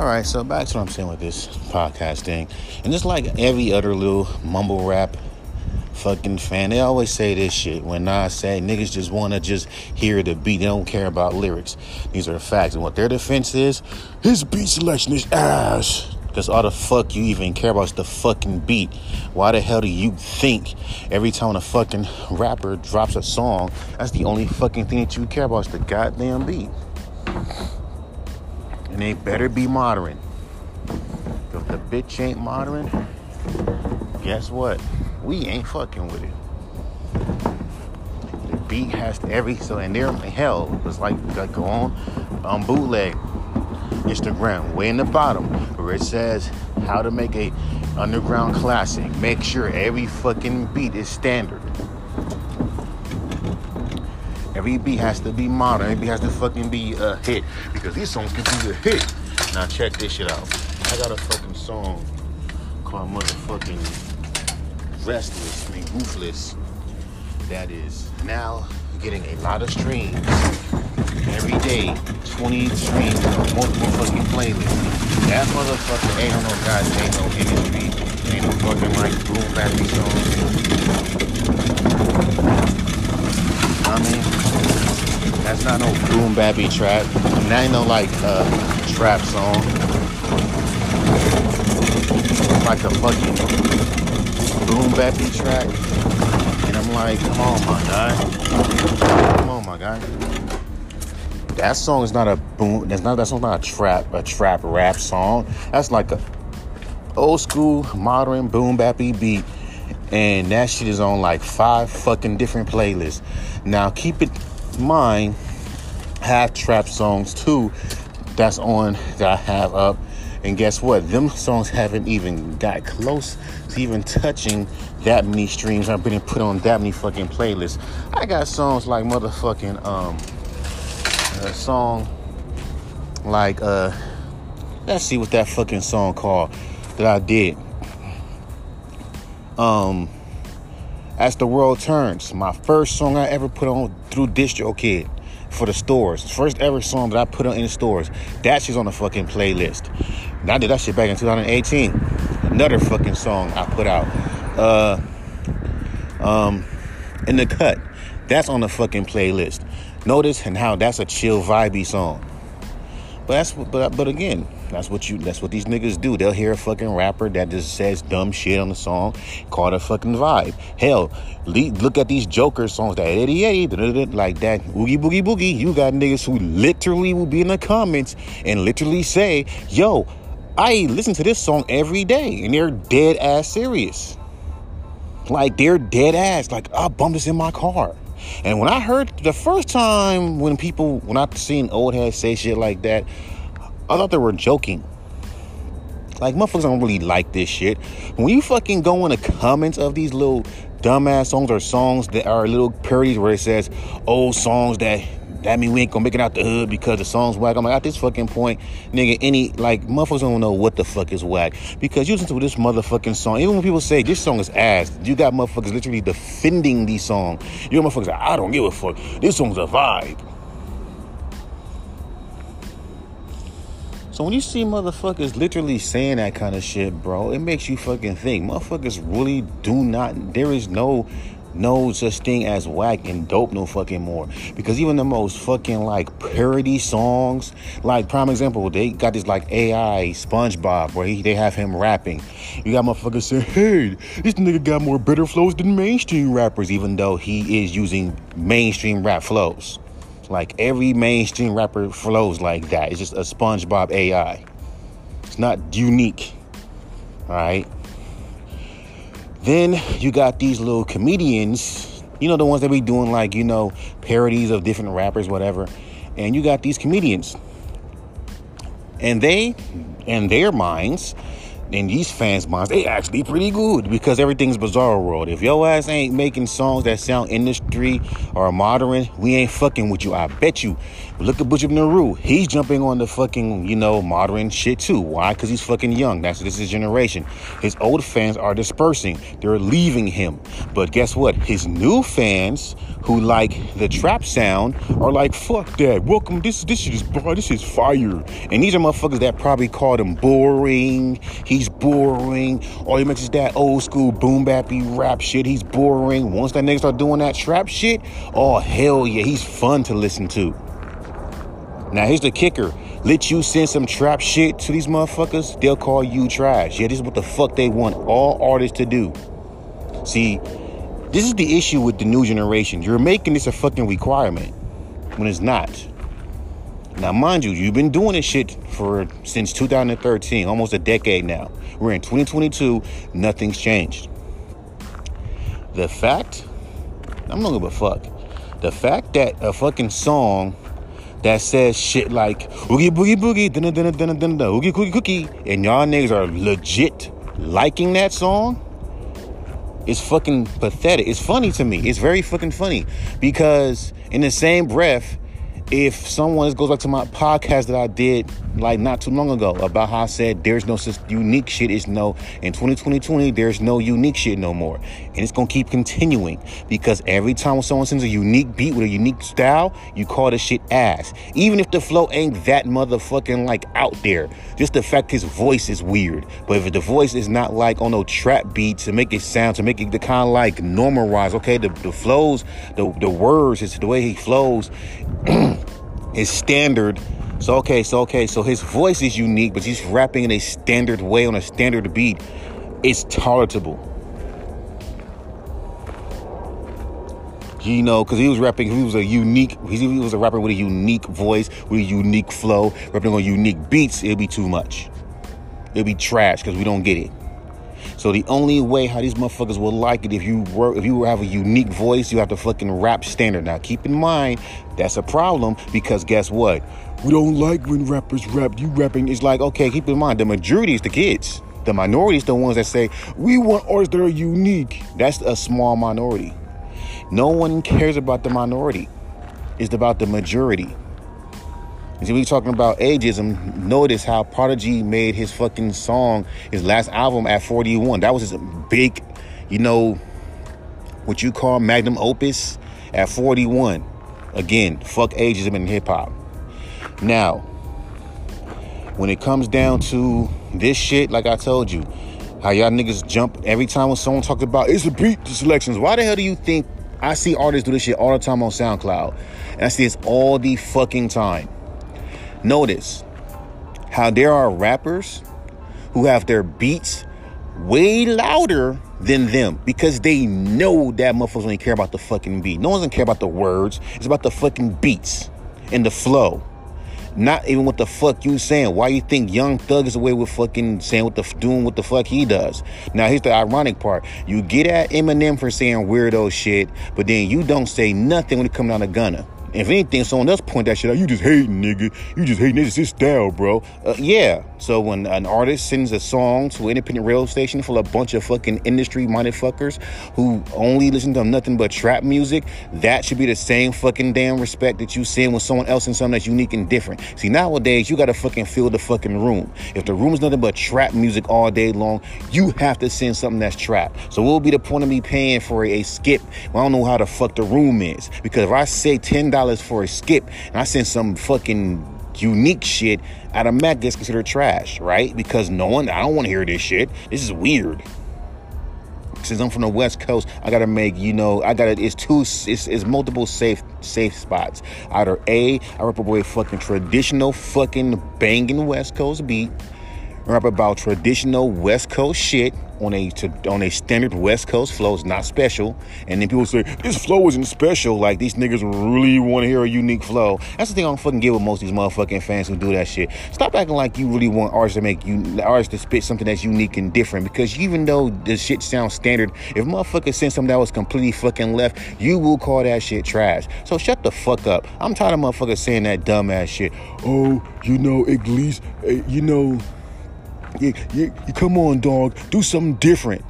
All right, so back to what I'm saying with this podcast thing. And just like every other little mumble rap fucking fan, they always say this shit. When I say niggas just want to just hear the beat, they don't care about lyrics. These are facts. And what their defense is, his beat selection is ass. Because all the fuck you even care about is the fucking beat. Why the hell do you think every time a fucking rapper drops a song, that's the only fucking thing that you care about is the goddamn beat? And they better be modern. If the bitch ain't modern, guess what? We ain't fucking with it. The beat has to every so and there hell it's like like go on on bootleg Instagram way in the bottom where it says how to make a underground classic. Make sure every fucking beat is standard. Every beat has to be modern. Every beat has to fucking be a hit because these songs can be a hit. Now check this shit out. I got a fucking song called motherfucking Restless, I mean Ruthless. That is now getting a lot of streams every day. 20 streams on multiple fucking playlists. That motherfucker ain't on no goddamn no industry. Ain't no fucking like boom battery song. I mean, that's not no boom bappy trap. And that ain't no like uh, trap song. It's like a fucking boom bappy track. And I'm like, come on, my guy. Come on, my guy. That song is not a boom. That's not. That song's not a trap. A trap rap song. That's like a old school modern boom bappy beat. And that shit is on like five fucking different playlists. Now keep it in mind, have trap songs too. That's on that I have up. And guess what? Them songs haven't even got close to even touching that many streams. I've been put on that many fucking playlists. I got songs like motherfucking um a song like uh let's see what that fucking song called that I did. Um As the World Turns, my first song I ever put on through DistroKid for the stores. First ever song that I put on in the stores. That shit's on the fucking playlist. And I did that shit back in 2018. Another fucking song I put out. Uh um in the cut. That's on the fucking playlist. Notice and how that's a chill vibey song. But that's but but again, that's what you that's what these niggas do. They'll hear a fucking rapper that just says dumb shit on the song, call it a fucking vibe. Hell, look at these Joker songs that 88 like that oogie boogie boogie. You got niggas who literally will be in the comments and literally say, "Yo, I listen to this song every day," and they're dead ass serious. Like they're dead ass. Like I bump this in my car. And when I heard the first time when people, when I seen old heads say shit like that, I thought they were joking. Like motherfuckers don't really like this shit. When you fucking go in the comments of these little dumbass songs or songs that are little parodies where it says old songs that that mean we ain't gonna make it out the hood because the song's whack. I'm like, at this fucking point, nigga, any, like, motherfuckers don't know what the fuck is whack. Because you listen to this motherfucking song, even when people say this song is ass, you got motherfuckers literally defending the song. You motherfuckers like, I don't give a fuck. This song's a vibe. So when you see motherfuckers literally saying that kind of shit, bro, it makes you fucking think. Motherfuckers really do not, there is no no such thing as whack and dope no fucking more. Because even the most fucking like parody songs, like prime example, they got this like AI SpongeBob where he, they have him rapping. You got motherfuckers saying, hey, this nigga got more better flows than mainstream rappers, even though he is using mainstream rap flows. Like every mainstream rapper flows like that. It's just a SpongeBob AI. It's not unique. All right. Then you got these little comedians, you know, the ones that be doing like, you know, parodies of different rappers, whatever. And you got these comedians. And they, in their minds, in these fans' minds, they actually pretty good because everything's bizarre world. If your ass ain't making songs that sound industry or modern, we ain't fucking with you. I bet you. Look at Butch Naru. He's jumping on the fucking, you know, modern shit too. Why? Because he's fucking young. That's this is generation. His old fans are dispersing. They're leaving him. But guess what? His new fans who like the trap sound are like, fuck that. Welcome. This this shit is bro, this is fire. And these are motherfuckers that probably called him boring. He's boring. All he makes is that old school boom bappy rap shit. He's boring. Once that nigga start doing that trap shit, oh hell yeah, he's fun to listen to. Now here's the kicker. Let you send some trap shit to these motherfuckers, they'll call you trash. Yeah, this is what the fuck they want all artists to do. See, this is the issue with the new generation. You're making this a fucking requirement when it's not. Now, mind you, you've been doing this shit for since 2013, almost a decade now. We're in 2022, nothing's changed. The fact, I'm not give a fuck. The fact that a fucking song that says shit like oogie boogie boogie, dun dun dun dun oogie cookie cookie, and y'all niggas are legit liking that song, it's fucking pathetic. It's funny to me. It's very fucking funny because in the same breath, if someone goes back to my podcast that I did like not too long ago about how I said there's no unique shit is no in 2020 there's no unique shit no more. And it's gonna keep continuing because every time someone sends a unique beat with a unique style you call the shit ass. Even if the flow ain't that motherfucking like out there just the fact his voice is weird. But if the voice is not like on no trap beat to make it sound to make it the kind of like normalize okay the, the flows the, the words it's the way he flows is standard so okay, so okay, so his voice is unique, but he's rapping in a standard way on a standard beat. It's tolerable. You know, because he was rapping, he was a unique, he was a rapper with a unique voice, with a unique flow, rapping on unique beats, it'd be too much. It'd be trash because we don't get it. So the only way how these motherfuckers will like it if you were if you have a unique voice, you have to fucking rap standard. Now keep in mind that's a problem because guess what? We don't like when rappers rap. You rapping is like okay. Keep in mind the majority is the kids. The minority is the ones that say we want artists that are unique. That's a small minority. No one cares about the minority. It's about the majority. And see, we talking about ageism. Notice how Prodigy made his fucking song, his last album at 41. That was his big, you know, what you call magnum opus at 41. Again, fuck ageism in hip hop. Now, when it comes down to this shit, like I told you, how y'all niggas jump every time when someone talks about it's a beat selections. Why the hell do you think I see artists do this shit all the time on SoundCloud? And I see this all the fucking time. Notice how there are rappers who have their beats way louder than them because they know that motherfuckers only care about the fucking beat. No one's gonna care about the words. It's about the fucking beats and the flow. Not even what the fuck you saying. Why you think Young Thug is away with fucking saying what the doing what the fuck he does? Now here's the ironic part. You get at Eminem for saying weirdo shit, but then you don't say nothing when it comes down to Gunna. If anything, someone else point that shit out. You just hating, nigga. You just hating. This is style, bro. Uh, yeah. So when an artist sends a song to an independent radio station full of a bunch of fucking industry-minded fuckers who only listen to nothing but trap music, that should be the same fucking damn respect that you send when someone else sends something that's unique and different. See, nowadays you gotta fucking fill the fucking room. If the room is nothing but trap music all day long, you have to send something that's trap. So what will be the point of me paying for a, a skip? Well, I don't know how the fuck the room is because if I say ten dollars dollars for a skip and I send some fucking unique shit, out of Mac gets considered trash, right? Because no one, I don't want to hear this shit. This is weird. Since I'm from the West Coast, I gotta make you know I gotta. It's two. It's, it's multiple safe safe spots. Either a I rap about fucking traditional fucking banging West Coast beat, rap about traditional West Coast shit on a on a standard West Coast flow. It's not special. And then people say this flow isn't special. Like these niggas really want to hear a unique flow. That's the thing I don't fucking get with most of these motherfucking fans who do that shit. Stop acting like you really want artists to make you artists to spit something that's unique and different. Because even though the shit sounds standard, if motherfuckers send something that was completely fucking left, you will call that shit trash. So shut the fuck up. I'm tired of motherfuckers saying that dumb ass shit. Oh, you know, at least, eh, you know you, you, you come on, dog, do something different.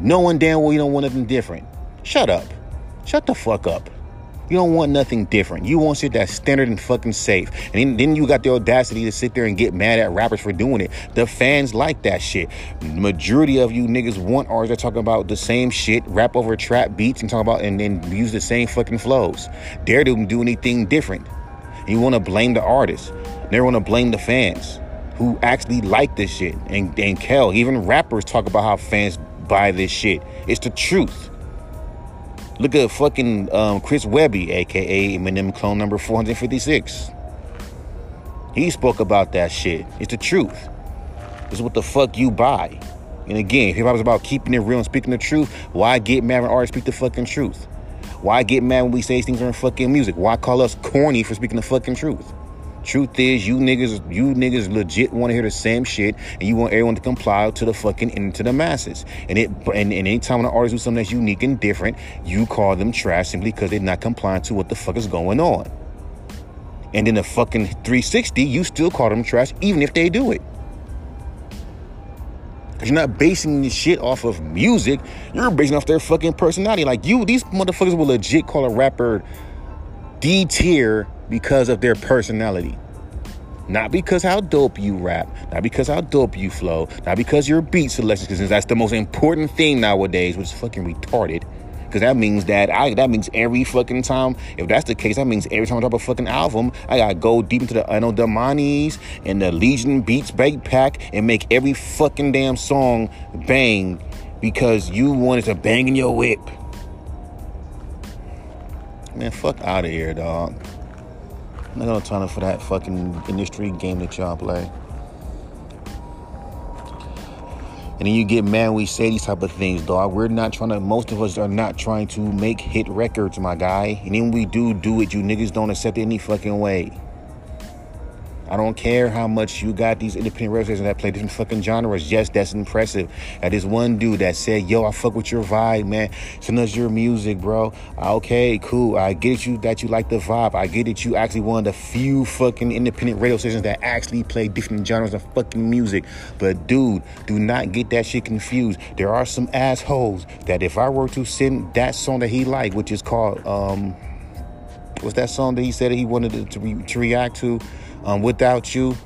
Knowing damn well you don't want nothing different. Shut up. Shut the fuck up. You don't want nothing different. You want shit that's standard and fucking safe. And then, you got the audacity to sit there and get mad at rappers for doing it. The fans like that shit. Majority of you niggas want artists that talk about the same shit, rap over trap beats, and talk about and then use the same fucking flows. Dare to do anything different. You want to blame the artist. Never want to blame the fans who actually like this shit. And, and Kel, even rappers talk about how fans buy this shit. It's the truth. Look at fucking um, Chris Webby, aka Eminem clone number 456. He spoke about that shit. It's the truth. It's what the fuck you buy. And again, if I was about keeping it real and speaking the truth, why get mad when artists speak the fucking truth? Why get mad when we say things are in fucking music? Why call us corny for speaking the fucking truth? Truth is, you niggas, you niggas legit want to hear the same shit, and you want everyone to comply to the fucking into the masses. And it, and, and anytime an artist do something that's unique and different, you call them trash simply because they're not complying to what the fuck is going on. And in the fucking 360, you still call them trash even if they do it. Cause you're not basing this shit off of music. You're basing off their fucking personality. Like you, these motherfuckers will legit call a rapper D tier because of their personality. Not because how dope you rap, not because how dope you flow, not because your beat selection, because that's the most important thing nowadays, which is fucking retarded. Because that means that I that means every fucking time, if that's the case, that means every time I drop a fucking album, I gotta go deep into the Damanis and the Legion Beats Bake Pack and make every fucking damn song bang because you wanted to bang in your whip. Man, fuck out of here, dog. I'm not gonna time for that fucking industry game that y'all play. And then you get mad we say these type of things, dog. We're not trying to, most of us are not trying to make hit records, my guy. And then we do do it, you niggas don't accept it any fucking way. I don't care how much you got these independent radio stations that play different fucking genres. Yes, that's impressive. That is one dude that said, "Yo, I fuck with your vibe, man. Send us your music, bro." Okay, cool. I get you that you like the vibe. I get that You actually one of the few fucking independent radio stations that actually play different genres of fucking music. But dude, do not get that shit confused. There are some assholes that if I were to send that song that he liked, which is called um, what's that song that he said he wanted to, re- to react to? Um, without you.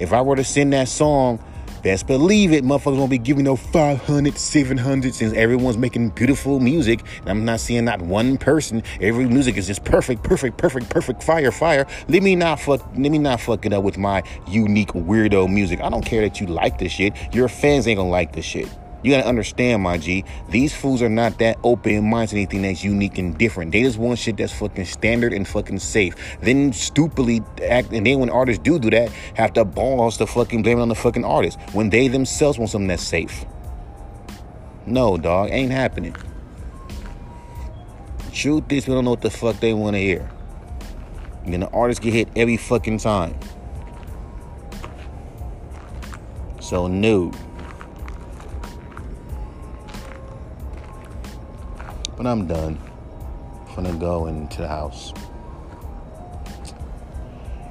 If I were to send that song, best believe it, motherfuckers won't be giving no 500, 700 since everyone's making beautiful music. And I'm not seeing not one person. Every music is just perfect, perfect, perfect, perfect, fire, fire. Let me not fuck, let me not fuck it up with my unique weirdo music. I don't care that you like this shit. Your fans ain't gonna like this shit. You gotta understand, my G. These fools are not that open minded to anything that's unique and different. They just want shit that's fucking standard and fucking safe. Then stupidly act, and then when artists do do that, have the balls to fucking blame it on the fucking artist when they themselves want something that's safe. No, dog, ain't happening. Truth is, we don't know what the fuck they want to hear. And then the artists get hit every fucking time. So, no. When I'm done, I'm gonna go into the house.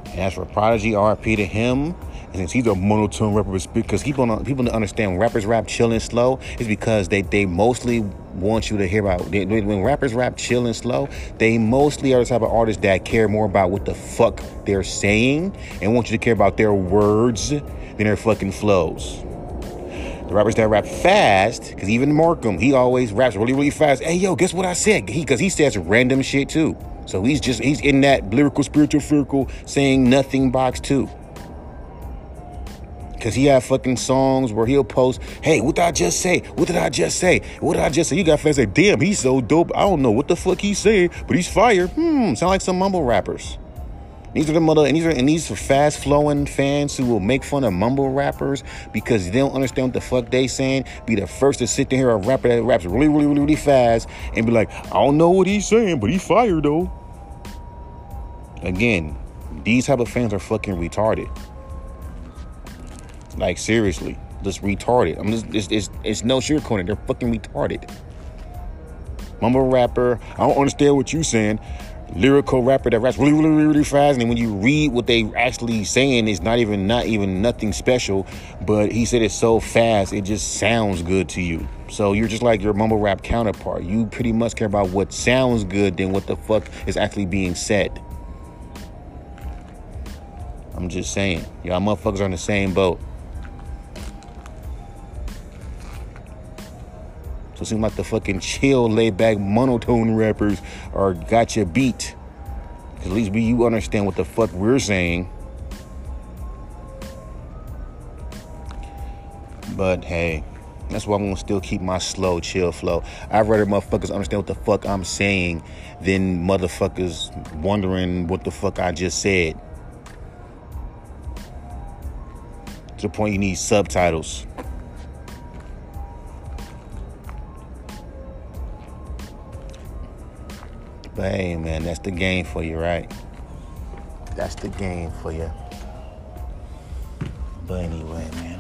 And as for Prodigy, RP to him, and since he's a monotone rapper, because people don't, people don't understand rappers rap chill and slow, is because they, they mostly want you to hear about they, when rappers rap chill and slow. They mostly are the type of artists that care more about what the fuck they're saying and want you to care about their words than their fucking flows. The rappers that rap fast, because even Markham, he always raps really, really fast. Hey, yo, guess what I said? He, because he says random shit too. So he's just, he's in that lyrical, spiritual, circle saying nothing box too. Cause he have fucking songs where he'll post, hey, what did I just say? What did I just say? What did I just say? You got fans say, damn, he's so dope. I don't know what the fuck he's saying, but he's fire. Hmm, sound like some mumble rappers. These are the mother and these are and these are fast flowing fans who will make fun of mumble rappers because they don't understand what the fuck they saying. Be the first to sit there hear a rapper that raps really, really, really, really fast and be like, I don't know what he's saying, but he fired though. Again, these type of fans are fucking retarded. Like seriously, just retarded. I'm just it's it's, it's no sugarcoating. They're fucking retarded. Mumble rapper, I don't understand what you saying. Lyrical rapper that raps really, really, really fast, and when you read what they actually saying, it's not even not even nothing special. But he said it so fast, it just sounds good to you. So you're just like your mumble rap counterpart. You pretty much care about what sounds good than what the fuck is actually being said. I'm just saying, y'all motherfuckers are in the same boat. So it seems like the fucking chill, laid back, monotone rappers are got you beat. At least we, you understand what the fuck we're saying. But hey, that's why I'm gonna still keep my slow, chill flow. I'd rather motherfuckers understand what the fuck I'm saying than motherfuckers wondering what the fuck I just said. To the point you need subtitles. But hey, man, that's the game for you, right? That's the game for you. But anyway, man,